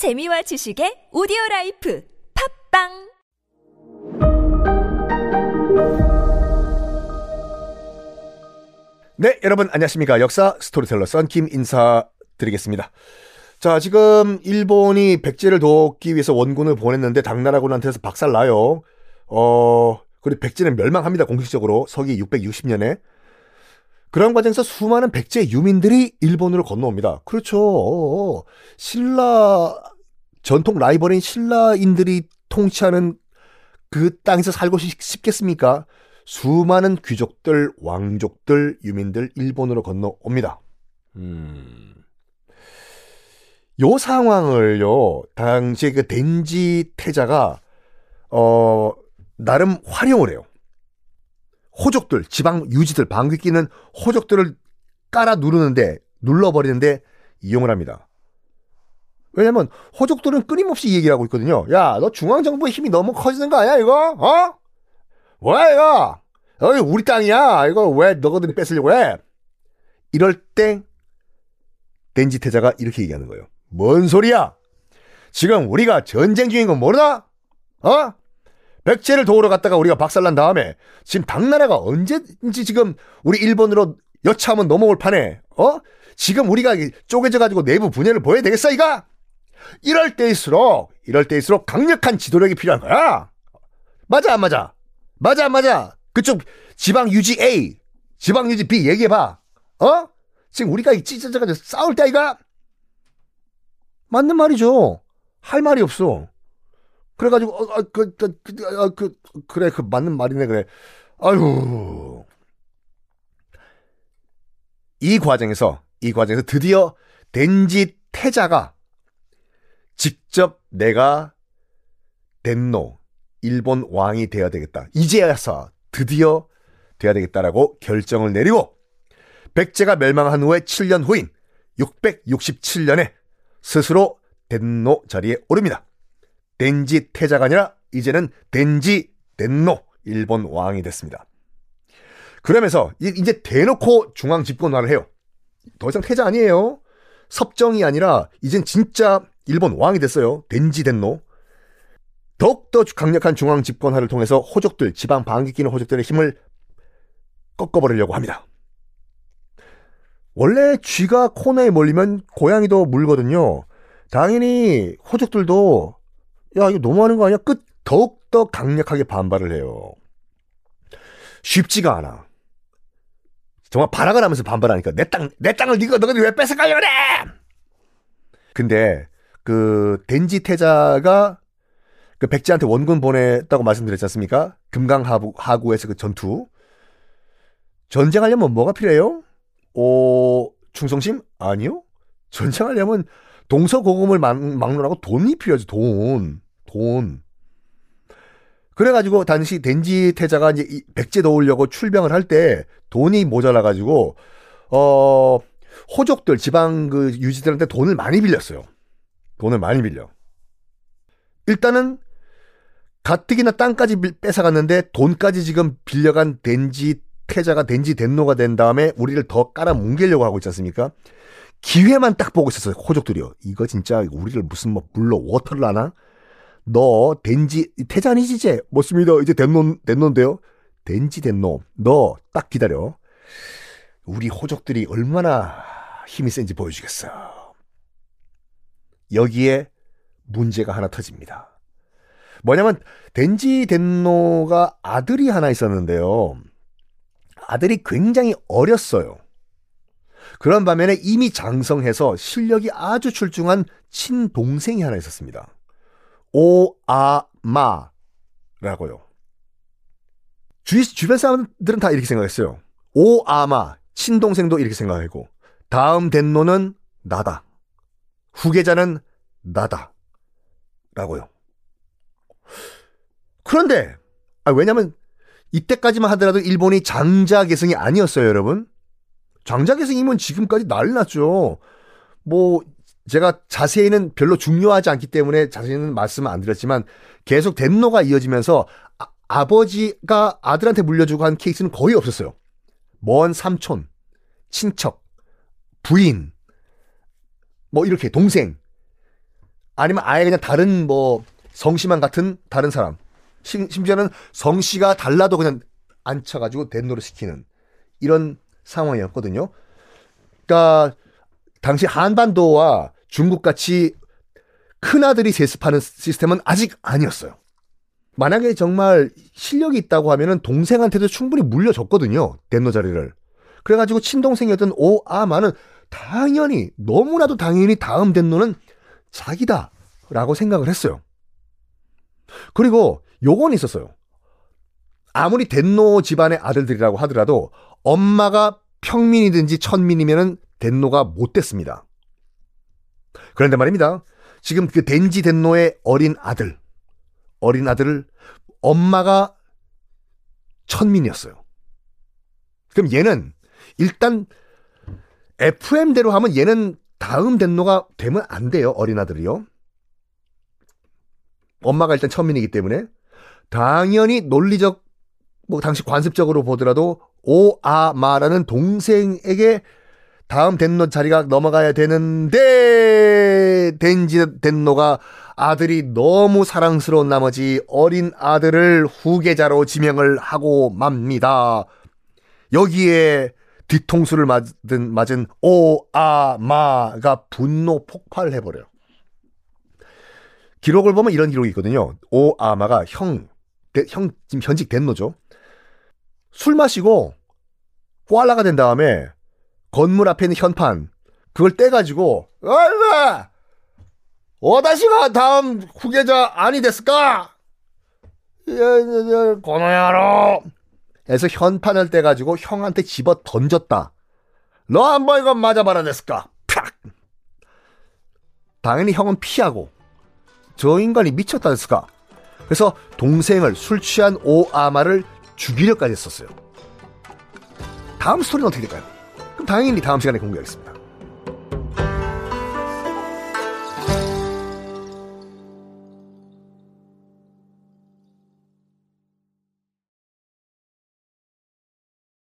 재미와 지식의 오디오 라이프 팟빵 네, 여러분 안녕하십니까. 역사 스토리텔러 썬킴 인사드리겠습니다. 자, 지금 일본이 백제를 돕기 위해서 원군을 보냈는데 당나라군한테서 박살 나요. 어, 그리고 백제는 멸망합니다. 공식적으로 서기 660년에. 그런 과정에서 수많은 백제 유민들이 일본으로 건너옵니다. 그렇죠. 신라 전통 라이벌인 신라인들이 통치하는 그 땅에서 살고 싶- 싶겠습니까? 수많은 귀족들, 왕족들, 유민들 일본으로 건너옵니다. 음. 요 상황을요, 당시에 그 덴지 태자가, 어, 나름 활용을 해요. 호족들, 지방 유지들, 방귀 끼는 호족들을 깔아 누르는데, 눌러버리는데 이용을 합니다. 왜냐면, 호족들은 끊임없이 이 얘기를 하고 있거든요. 야, 너 중앙정부의 힘이 너무 커지는 거 아니야, 이거? 어? 뭐야, 이거? 여기 우리 땅이야. 이거 왜 너희들이 뺏으려고 해? 이럴 때, 덴지 태자가 이렇게 얘기하는 거예요. 뭔 소리야? 지금 우리가 전쟁 중인 건 모르나? 어? 백제를 도우러 갔다가 우리가 박살난 다음에 지금 당나라가 언제든지 지금 우리 일본으로 여차하면 넘어올 판에 어? 지금 우리가 쪼개져 가지고 내부 분열을 보여야 되겠어 이가? 이럴 때일수록 이럴 때일수록 강력한 지도력이 필요한 거야. 맞아 안 맞아? 맞아 안 맞아? 그쪽 지방 유지 A, 지방 유지 B 얘기해 봐. 어? 지금 우리가 찢어져 가지고 싸울 때 아이가? 맞는 말이죠. 할 말이 없어. 그래가지고 어, 어, 그, 그, 그, 어, 그, 그래 그 맞는 말이네 그래. 아유. 이 과정에서 이 과정에서 드디어 덴지 태자가 직접 내가 덴노 일본 왕이 되어야 되겠다. 이제야서 드디어 돼야 되겠다라고 결정을 내리고 백제가 멸망한 후에 7년 후인 667년에 스스로 덴노 자리에 오릅니다. 덴지 태자가 아니라 이제는 덴지 덴노 일본 왕이 됐습니다. 그러면서 이- 이제 대놓고 중앙 집권화를 해요. 더 이상 태자 아니에요. 섭정이 아니라 이젠 진짜 일본 왕이 됐어요. 덴지 덴노. 더욱더 강력한 중앙 집권화를 통해서 호족들, 지방 방귀 끼는 호족들의 힘을 꺾어버리려고 합니다. 원래 쥐가 코너에 몰리면 고양이도 물거든요. 당연히 호족들도 야 이거 너무하는 거 아니야? 끝 더욱더 강력하게 반발을 해요. 쉽지가 않아. 정말 발악을 하면서 반발하니까 내 땅, 내 땅을 네가 너희들이 왜 뺏어가려고 그래? 근데 그 덴지 태자가 그 백제한테 원군 보냈다고 말씀드렸지 않습니까? 금강하구 하구에서 그 전투. 전쟁하려면 뭐가 필요해요? 오, 충성심? 아니요. 전쟁하려면 동서고금을 막, 막론하고 돈이 필요하죠. 돈. 돈. 그래가지고 당시 덴지 태자가 이제 이 백제 도우려고 출병을 할 때 돈이 모자라가지고 어 호족들 지방 그 유지들한테 돈을 많이 빌렸어요. 돈을 많이 빌려. 일단은 가뜩이나 땅까지 빌- 뺏어갔는데 돈까지 지금 빌려간 덴지 태자가 덴지 덴노가 된 다음에 우리를 더 깔아 뭉개려고 하고 있지 않습니까? 기회만 딱 보고 있었어요. 호족들이요. 이거 진짜 우리를 무슨 뭐 물로 워터를 하나? 너 덴지 태자 아니지 이제? 맞습니다. 이제 덴노 덴노인데요. 덴지 덴노. 너 딱 기다려. 우리 호족들이 얼마나 힘이 센지 보여주겠어. 여기에 문제가 하나 터집니다. 뭐냐면 덴지 덴노가 아들이 하나 있었는데요. 아들이 굉장히 어렸어요. 그런 반면에 이미 장성해서 실력이 아주 출중한 친동생이 하나 있었습니다. 오아마라고요. 주, 주변 사람들은 다 이렇게 생각했어요. 오아마, 친동생도 이렇게 생각하고, 다음 덴노는 나다. 후계자는 나다. 라고요. 그런데, 아, 왜냐면, 이때까지만 하더라도 일본이 장자계승이 아니었어요, 여러분. 장자계승이면 지금까지 난리 났죠. 뭐, 제가 자세히는 별로 중요하지 않기 때문에 자세히는 말씀을 안 드렸지만, 계속 덴노가 이어지면서 아, 버지가 아들한테 물려주고 한 케이스는 거의 없었어요. 먼 삼촌, 친척, 부인, 뭐 이렇게 동생. 아니면 아예 그냥 다른 뭐 성씨만 같은 다른 사람. 심, 심지어는 성씨가 달라도 그냥 앉혀가지고 덴노를 시키는 이런 상황이었거든요. 그러니까 당시 한반도와 중국같이 큰아들이 세습하는 시스템은 아직 아니었어요. 만약에 정말 실력이 있다고 하면은 동생한테도 충분히 물려줬거든요. 덴노 자리를. 그래가지고 친동생이었던 오아마는 당연히 너무나도 당연히 다음 덴노는 자기다라고 생각을 했어요. 그리고 요건 있었어요. 아무리 덴노 집안의 아들들이라고 하더라도 엄마가 평민이든지 천민이면은 덴노가 못 됐습니다. 그런데 말입니다. 지금 그 덴지 덴노의 어린 아들, 어린 아들을 엄마가 천민이었어요. 그럼 얘는 일단 FM대로 하면 얘는 다음 덴노가 되면 안 돼요. 어린 아들이요. 엄마가 일단 천민이기 때문에 당연히 논리적 뭐 당시 관습적으로 보더라도 오 아 마라는 동생에게 다음 덴노 자리가 넘어가야 되는데 덴지 덴노가 아들이 너무 사랑스러운 나머지 어린 아들을 후계자로 지명을 하고 맙니다. 여기에 뒤통수를 맞은 맞은 오아마가 분노 폭발해 버려요. 기록을 보면 이런 기록이 있거든요. 오아마가 형, 형 지금 현직 덴노죠. 술 마시고 꽈라가 된 다음에 건물 앞에 있는 현판 그걸 떼가지고 얼마 어다시가 다음 후계자 아니 됐을까? 고노야로 해서 현판을 떼가지고 형한테 집어 던졌다. 너 한번 이거 맞아봐라 됐을까? 팍! 당연히 형은 피하고 저 인간이 미쳤다 됐을까? 그래서 동생을 술 취한 오아마를 죽이려까지 했었어요. 다음 스토리는 어떻게 될까요? 그럼 당연히 다음 시간에 공개하겠습니다.